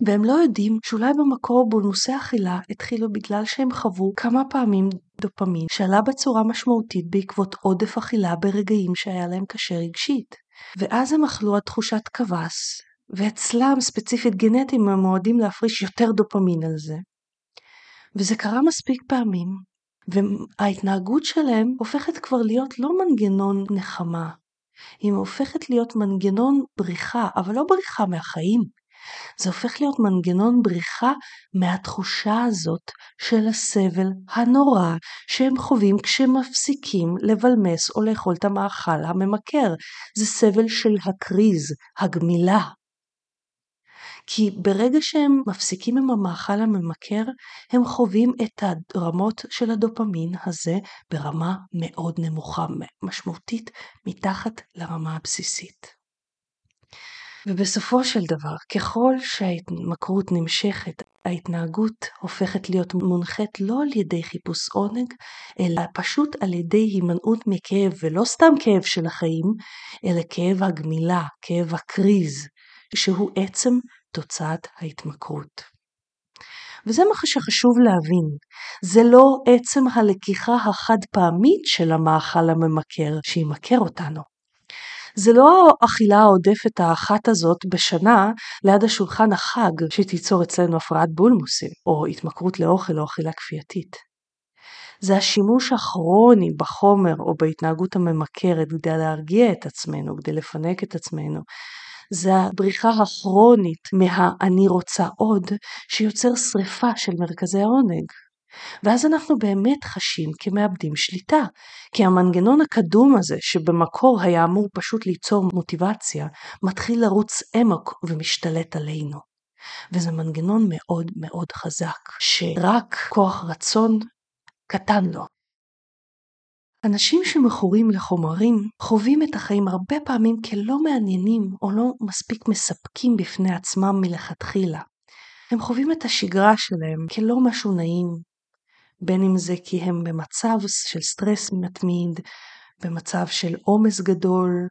והם לא יודעים שאולי במקור בולמוסי אכילה התחילו בגלל שהם חוו כמה פעמים דופמין שעלה בצורה משמעותית בעקבות עודף אכילה ברגעים שהיה להם קשה רגשית. ואז הם אכלו עד תחושת כבש, ואצלם ספציפית גנטים הם מועדים להפריש יותר דופמין על זה. וזה קרה מספיק פעמים, וההתנהגות שלהם הופכת כבר להיות לא מנגנון נחמה, היא הופכת להיות מנגנון בריחה, אבל לא בריחה מהחיים. זה הופך להיות מנגנון בריחה מהתחושה הזאת של הסבל הנורא שהם חווים כשהם מפסיקים לבלמס או לאכול את המאכל הממכר. זה סבל של הקריז, הגמילה. כי ברגע שהם מפסיקים עם המאכל הממכר, הם חווים את הרמות של הדופמין הזה ברמה מאוד נמוכה, משמעותית מתחת לרמה הבסיסית. ובסופו של דבר, ככל שההתמכרות נמשכת, ההתנהגות הופכת להיות מונחית לא על ידי חיפוש עונג, אלא פשוט על ידי הימנעות מכאב, ולא סתם כאב של החיים, אלא כאב הגמילה, כאב הקריז, שהוא עצם תוצאת ההתמכרות. וזה מה שחשוב להבין, זה לא עצם הלקיחה החד פעמית של המאכל הממכר שימכר אותנו. זה לא האכילה העודפת האחת הזאת בשנה ליד השולחן החג שתיצור אצלנו הפרעת בולמוסים, או התמכרות לאוכל או אכילה כפייתית. זה השימוש הכרוני בחומר או בהתנהגות הממכרת כדי להרגיע את עצמנו, כדי לפנק את עצמנו, זה הבריחה הכרונית מה"אני רוצה עוד", שיוצר שריפה של מרכזי העונג. ואז אנחנו באמת חשים כמאבדים שליטה, כי המנגנון הקדום הזה, שבמקור היה אמור פשוט ליצור מוטיבציה, מתחיל לרוץ עמק ומשתלט עלינו. וזה מנגנון מאוד מאוד חזק, שרק כוח רצון קטן לו. אנשים שמכורים לחומרים חווים את החיים הרבה פעמים כלא מעניינים או לא מספיק מספקים בפני עצמם מלכתחילה. הם חווים את השגרה שלהם כלא משהו נעים, בין אם זה כי הם במצב של סטרס מתמיד, במצב של עומס גדול,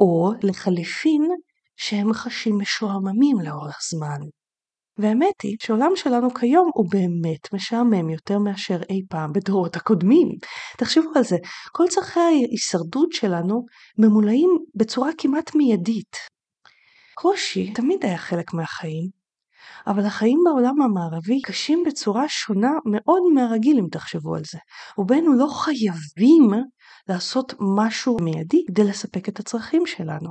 או לחליפין שהם חשים משועממים לאורך זמן. והאמת היא שעולם שלנו כיום הוא באמת משעמם יותר מאשר אי פעם בדורות הקודמים. תחשבו על זה, כל צרכי ההישרדות שלנו ממולאים בצורה כמעט מיידית. קושי תמיד היה חלק מהחיים, אבל החיים בעולם המערבי קשים בצורה שונה מאוד מהרגיל אם תחשבו על זה. רובנו לא חייבים לעשות משהו מיידי כדי לספק את הצרכים שלנו.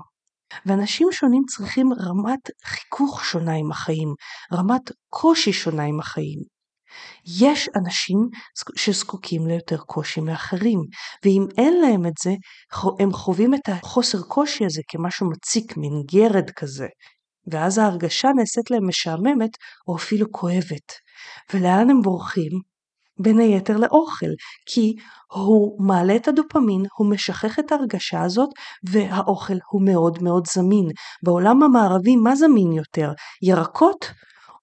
ואנשים שונים צריכים רמת חיכוך שונה עם החיים, רמת קושי שונה עם החיים. יש אנשים שזקוקים ליותר קושי מאחרים, ואם אין להם את זה, הם חווים את החוסר קושי הזה כמשהו מציק, מין גרד כזה, ואז ההרגשה נעשית להם משעממת או אפילו כואבת. ולאן הם בורחים? בין היתר לאוכל, כי הוא מעלה את הדופמין, הוא משכך את ההרגשה הזאת, והאוכל הוא מאוד מאוד זמין. בעולם המערבי מה זמין יותר, ירקות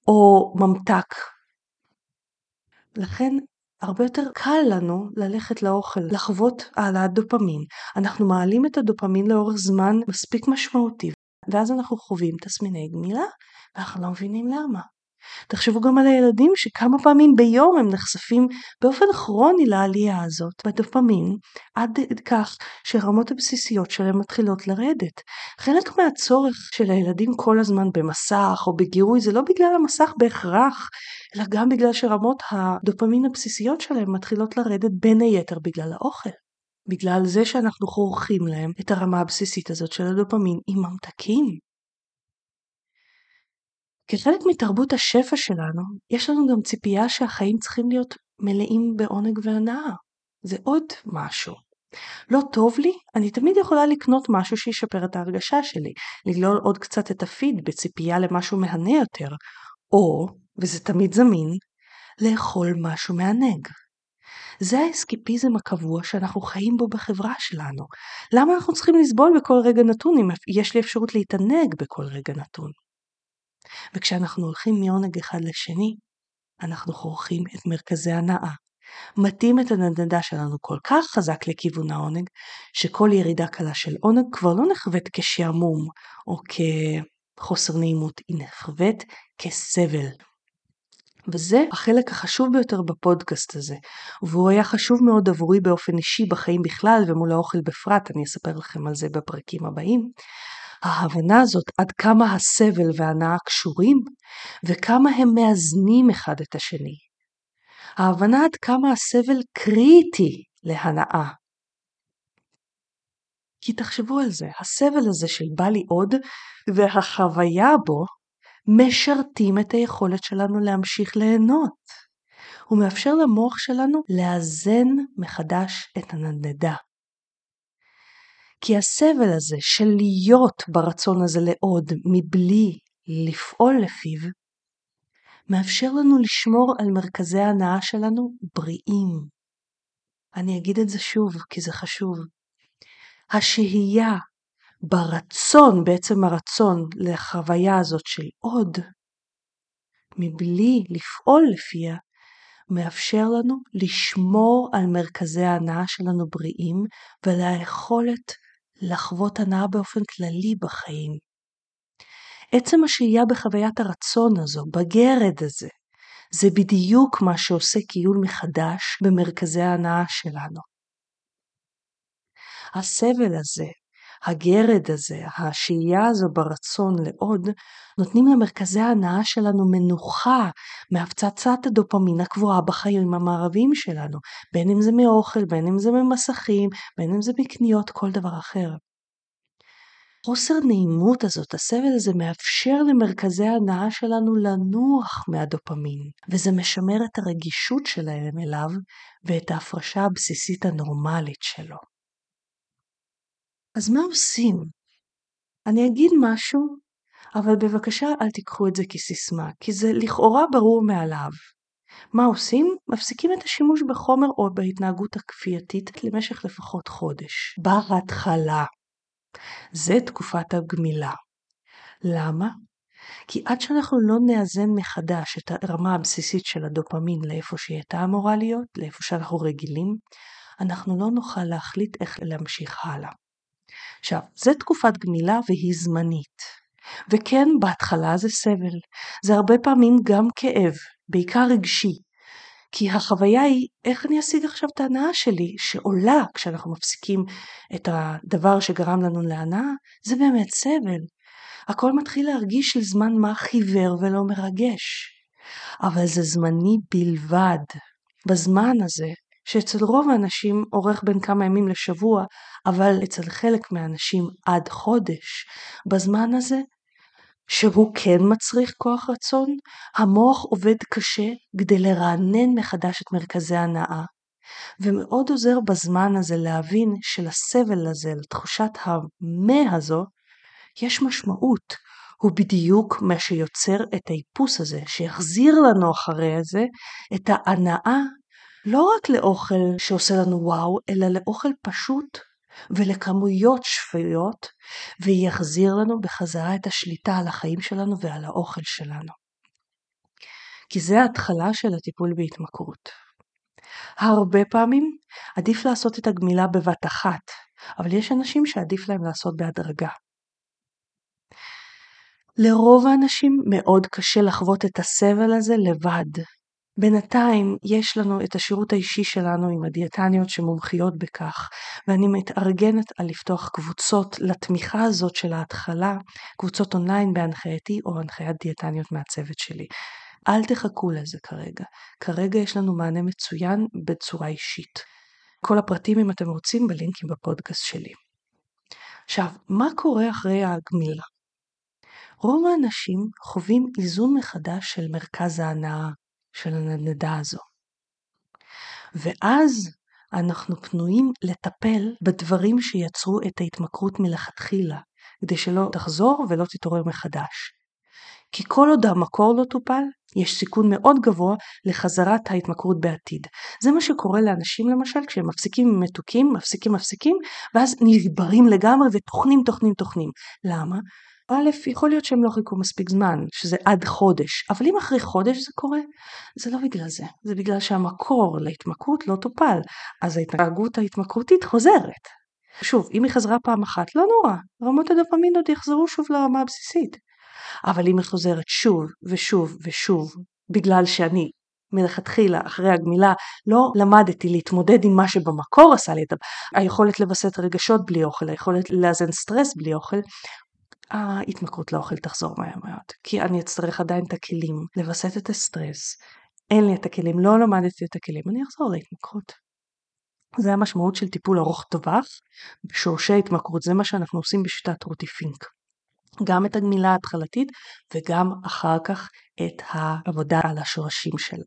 או ממתק? לכן הרבה יותר קל לנו ללכת לאוכל, לחוות העלאת דופמין. אנחנו מעלים את הדופמין לאורך זמן מספיק משמעותי, ואז אנחנו חווים תסמיני גמילה, ואנחנו לא מבינים למה. תחשבו גם על הילדים שכמה פעמים ביום הם נחשפים באופן כרוני לעלייה הזאת בדופמין, עד כך שהרמות הבסיסיות שלהם מתחילות לרדת. חלק מהצורך של הילדים כל הזמן במסך או בגירוי זה לא בגלל המסך בהכרח, אלא גם בגלל שרמות הדופמין הבסיסיות שלהם מתחילות לרדת בין היתר בגלל האוכל. בגלל זה שאנחנו חורכים להם את הרמה הבסיסית הזאת של הדופמין עם ממתקים. כחלק מתרבות השפע שלנו, יש לנו גם ציפייה שהחיים צריכים להיות מלאים בעונג והנאה. זה עוד משהו. לא טוב לי, אני תמיד יכולה לקנות משהו שישפר את ההרגשה שלי, לגלול עוד קצת את הפיד בציפייה למשהו מהנה יותר, או, וזה תמיד זמין, לאכול משהו מענג. זה האסקיפיזם הקבוע שאנחנו חיים בו בחברה שלנו. למה אנחנו צריכים לסבול בכל רגע נתון אם יש לי אפשרות להתענג בכל רגע נתון? וכשאנחנו הולכים מעונג אחד לשני, אנחנו חורכים את מרכזי הנאה. מתאים את הנדנדה שלנו כל כך חזק לכיוון העונג, שכל ירידה קלה של עונג כבר לא נחווית כשעמום או כחוסר נעימות, היא נחווית כסבל. וזה החלק החשוב ביותר בפודקאסט הזה, והוא היה חשוב מאוד עבורי באופן אישי בחיים בכלל ומול האוכל בפרט, אני אספר לכם על זה בפרקים הבאים. ההבנה הזאת עד כמה הסבל וההנאה קשורים וכמה הם מאזנים אחד את השני. ההבנה עד כמה הסבל קריטי להנאה. כי תחשבו על זה, הסבל הזה של בא לי עוד והחוויה בו משרתים את היכולת שלנו להמשיך ליהנות. הוא מאפשר למוח שלנו לאזן מחדש את הנדנדה. כי הסבל הזה של להיות ברצון הזה לעוד מבלי לפעול לפיו, מאפשר לנו לשמור על מרכזי ההנאה שלנו בריאים. אני אגיד את זה שוב, כי זה חשוב. השהייה ברצון, בעצם הרצון לחוויה הזאת של עוד, מבלי לפעול לפיה, מאפשר לנו לשמור על מרכזי ההנאה שלנו בריאים וליכולת לחוות הנאה באופן כללי בחיים. עצם השהייה בחוויית הרצון הזו, בגרד הזה, זה בדיוק מה שעושה קיול מחדש במרכזי ההנאה שלנו. הסבל הזה, הגרד הזה, השהייה הזו ברצון לעוד, נותנים למרכזי ההנאה שלנו מנוחה מהפצצת הדופמין הקבועה בחיים המערביים שלנו, בין אם זה מאוכל, בין אם זה ממסכים, בין אם זה מקניות, כל דבר אחר. חוסר נעימות הזאת, הסבל הזה מאפשר למרכזי ההנאה שלנו לנוח מהדופמין, וזה משמר את הרגישות שלהם אליו ואת ההפרשה הבסיסית הנורמלית שלו. אז מה עושים? אני אגיד משהו, אבל בבקשה אל תיקחו את זה כסיסמה, כי זה לכאורה ברור מאליו. מה עושים? מפסיקים את השימוש בחומר או בהתנהגות הכפייתית למשך לפחות חודש. בהתחלה. זה תקופת הגמילה. למה? כי עד שאנחנו לא נאזן מחדש את הרמה הבסיסית של הדופמין לאיפה שהיא הייתה אמורה להיות, לאיפה שאנחנו רגילים, אנחנו לא נוכל להחליט איך להמשיך הלאה. עכשיו, זו תקופת גמילה והיא זמנית. וכן, בהתחלה זה סבל. זה הרבה פעמים גם כאב, בעיקר רגשי. כי החוויה היא איך אני אשיג עכשיו את ההנאה שלי, שעולה כשאנחנו מפסיקים את הדבר שגרם לנו להנאה, זה באמת סבל. הכל מתחיל להרגיש לזמן מה חיוור ולא מרגש. אבל זה זמני בלבד. בזמן הזה שאצל רוב האנשים אורך בין כמה ימים לשבוע, אבל אצל חלק מהאנשים עד חודש. בזמן הזה, שהוא כן מצריך כוח רצון, המוח עובד קשה כדי לרענן מחדש את מרכזי ההנאה, ומאוד עוזר בזמן הזה להבין שלסבל הזה, לתחושת המה הזו, יש משמעות. הוא בדיוק מה שיוצר את האיפוס הזה, שיחזיר לנו אחרי זה את ההנאה לא רק לאוכל שעושה לנו וואו, אלא לאוכל פשוט ולכמויות שפיות, ויחזיר לנו בחזרה את השליטה על החיים שלנו ועל האוכל שלנו. כי זה ההתחלה של הטיפול בהתמכרות. הרבה פעמים עדיף לעשות את הגמילה בבת אחת, אבל יש אנשים שעדיף להם לעשות בהדרגה. לרוב האנשים מאוד קשה לחוות את הסבל הזה לבד, בינתיים יש לנו את השירות האישי שלנו עם הדיאטניות שמומחיות בכך, ואני מתארגנת על לפתוח קבוצות לתמיכה הזאת של ההתחלה, קבוצות אונליין בהנחייתי או הנחיית דיאטניות מהצוות שלי. אל תחכו לזה כרגע. כרגע יש לנו מענה מצוין בצורה אישית. כל הפרטים אם אתם רוצים בלינקים בפודקאסט שלי. עכשיו, מה קורה אחרי הגמילה? רוב האנשים חווים איזון מחדש של מרכז ההנאה, של הנדנדה הזו. ואז אנחנו פנויים לטפל בדברים שיצרו את ההתמכרות מלכתחילה, כדי שלא תחזור ולא תתעורר מחדש. כי כל עוד המקור לא טופל, יש סיכון מאוד גבוה לחזרת ההתמכרות בעתיד. זה מה שקורה לאנשים למשל כשהם מפסיקים עם מתוקים, מפסיקים מפסיקים, ואז נשברים לגמרי וטוחנים טוחנים טוחנים. למה? א', יכול להיות שהם לא חיכו מספיק זמן, שזה עד חודש, אבל אם אחרי חודש זה קורה, זה לא בגלל זה, זה בגלל שהמקור להתמכרות לא טופל, אז ההתנהגות ההתמכרותית חוזרת. שוב, אם היא חזרה פעם אחת, לא נורא, רמות הדופמין עוד יחזרו שוב לרמה הבסיסית. אבל אם היא חוזרת שוב ושוב ושוב, בגלל שאני מלכתחילה, אחרי הגמילה, לא למדתי להתמודד עם מה שבמקור עשה לי את היכולת לווסת רגשות בלי אוכל, היכולת לאזן סטרס בלי אוכל, ההתמכרות לאוכל תחזור מהר מאוד, כי אני אצטרך עדיין את הכלים לווסת את הסטרס, אין לי את הכלים, לא למדתי את הכלים, אני אחזור להתמכרות. זה המשמעות של טיפול ארוך טווח בשורשי התמכרות, זה מה שאנחנו עושים בשיטת רותי פינק. גם את הגמילה ההתחלתית וגם אחר כך את העבודה על השורשים שלה.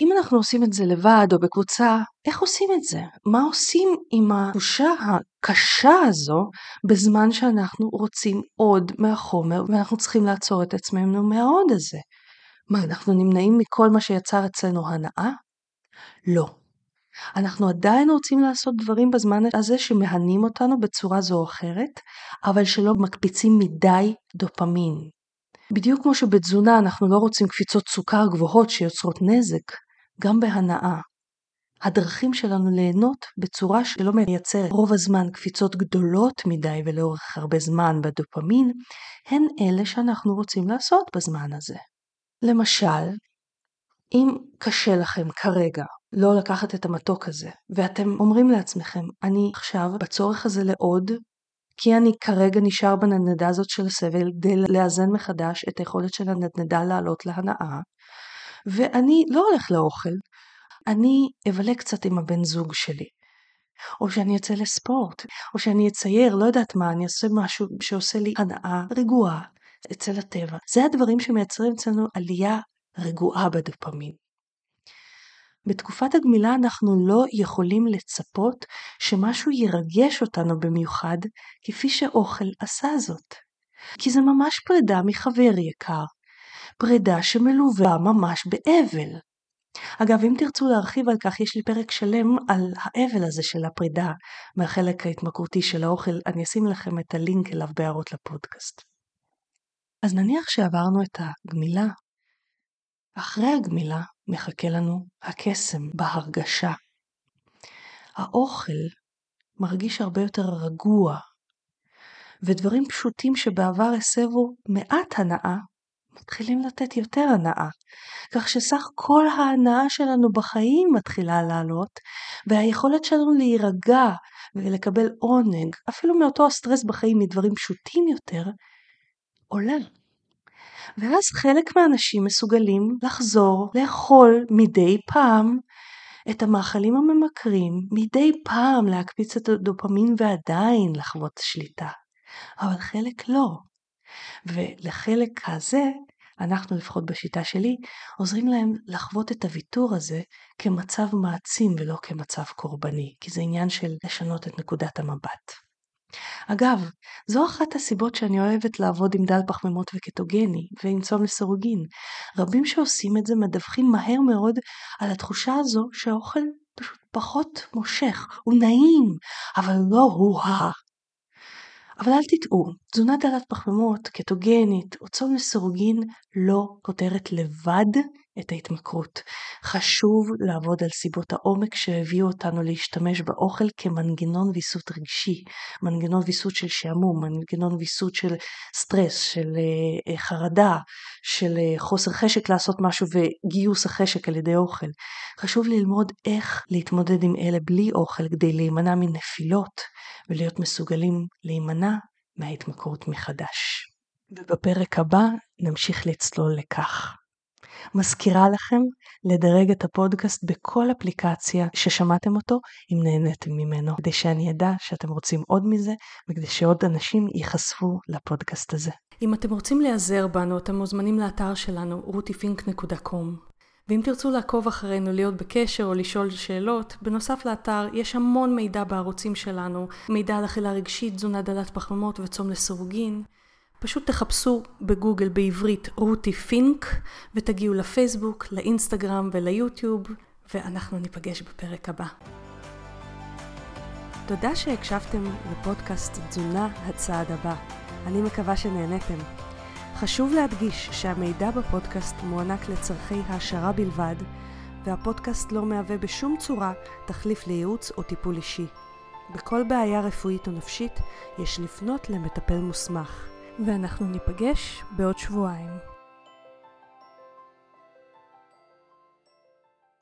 אם אנחנו עושים את זה לבד או בקבוצה, איך עושים את זה? מה עושים עם התחושה הקשה הזו בזמן שאנחנו רוצים עוד מהחומר ואנחנו צריכים לעצור את עצמנו מהעוד הזה? מה, אנחנו נמנעים מכל מה שיצר אצלנו הנאה? לא. אנחנו עדיין רוצים לעשות דברים בזמן הזה שמהנים אותנו בצורה זו או אחרת, אבל שלא מקפיצים מדי דופמין. בדיוק כמו שבתזונה אנחנו לא רוצים קפיצות סוכר גבוהות שיוצרות נזק, גם בהנאה. הדרכים שלנו ליהנות בצורה שלא מייצר רוב הזמן קפיצות גדולות מדי ולאורך הרבה זמן בדופמין, הן אלה שאנחנו רוצים לעשות בזמן הזה. למשל, אם קשה לכם כרגע לא לקחת את המתוק הזה, ואתם אומרים לעצמכם, אני עכשיו בצורך הזה לעוד, כי אני כרגע נשאר בנדנדה הזאת של הסבל כדי לאזן מחדש את היכולת של הנדנדה לעלות להנאה, ואני לא הולך לאוכל, אני אבלה קצת עם הבן זוג שלי. או שאני אצא לספורט, או שאני אצייר, לא יודעת מה, אני אעשה משהו שעושה לי הנאה רגועה אצל הטבע. זה הדברים שמייצרים אצלנו עלייה רגועה בדופמין. בתקופת הגמילה אנחנו לא יכולים לצפות שמשהו ירגש אותנו במיוחד כפי שאוכל עשה זאת. כי זה ממש פרידה מחבר יקר, פרידה שמלווה ממש באבל. אגב, אם תרצו להרחיב על כך, יש לי פרק שלם על האבל הזה של הפרידה מהחלק ההתמכרותי של האוכל, אני אשים לכם את הלינק אליו בהערות לפודקאסט. אז נניח שעברנו את הגמילה, אחרי הגמילה מחכה לנו הקסם בהרגשה. האוכל מרגיש הרבה יותר רגוע, ודברים פשוטים שבעבר הסבו מעט הנאה, מתחילים לתת יותר הנאה, כך שסך כל ההנאה שלנו בחיים מתחילה לעלות, והיכולת שלנו להירגע ולקבל עונג, אפילו מאותו הסטרס בחיים מדברים פשוטים יותר, עולה. ואז חלק מהאנשים מסוגלים לחזור לאכול מדי פעם את המאכלים הממכרים, מדי פעם להקפיץ את הדופמין ועדיין לחוות שליטה. אבל חלק לא. ולחלק הזה, אנחנו לפחות בשיטה שלי, עוזרים להם לחוות את הוויתור הזה כמצב מעצים ולא כמצב קורבני, כי זה עניין של לשנות את נקודת המבט. אגב, זו אחת הסיבות שאני אוהבת לעבוד עם דל פחמימות וקטוגני ועם צום לסירוגין. רבים שעושים את זה מדווחים מהר מאוד על התחושה הזו שהאוכל פשוט פחות מושך, הוא נעים, אבל לא הוא ה... אבל אל תטעו, תזונה דלת פחמימות, קטוגנית או צום לסירוגין לא פותרת לבד את ההתמכרות. חשוב לעבוד על סיבות העומק שהביאו אותנו להשתמש באוכל כמנגנון ויסות רגשי, מנגנון ויסות של שעמום, מנגנון ויסות של סטרס, של uh, חרדה, של uh, חוסר חשק לעשות משהו וגיוס החשק על ידי אוכל. חשוב ללמוד איך להתמודד עם אלה בלי אוכל כדי להימנע מנפילות ולהיות מסוגלים להימנע מההתמכרות מחדש. ובפרק הבא נמשיך לצלול לכך. מזכירה לכם לדרג את הפודקאסט בכל אפליקציה ששמעתם אותו אם נהניתם ממנו, כדי שאני אדע שאתם רוצים עוד מזה וכדי שעוד אנשים ייחשפו לפודקאסט הזה. אם אתם רוצים להיעזר בנו, אתם מוזמנים לאתר שלנו, rutifink.com. ואם תרצו לעקוב אחרינו, להיות בקשר או לשאול שאלות, בנוסף לאתר יש המון מידע בערוצים שלנו, מידע על אכילה רגשית, תזונה דלת פחמימות וצום לסירוגין. פשוט תחפשו בגוגל בעברית רותי פינק ותגיעו לפייסבוק, לאינסטגרם וליוטיוב, ואנחנו ניפגש בפרק הבא. תודה שהקשבתם לפודקאסט תזונה הצעד הבא. אני מקווה שנהניתם. חשוב להדגיש שהמידע בפודקאסט מוענק לצורכי העשרה בלבד, והפודקאסט לא מהווה בשום צורה תחליף לייעוץ או טיפול אישי. בכל בעיה רפואית או נפשית יש לפנות למטפל מוסמך. ואנחנו ניפגש בעוד שבועיים.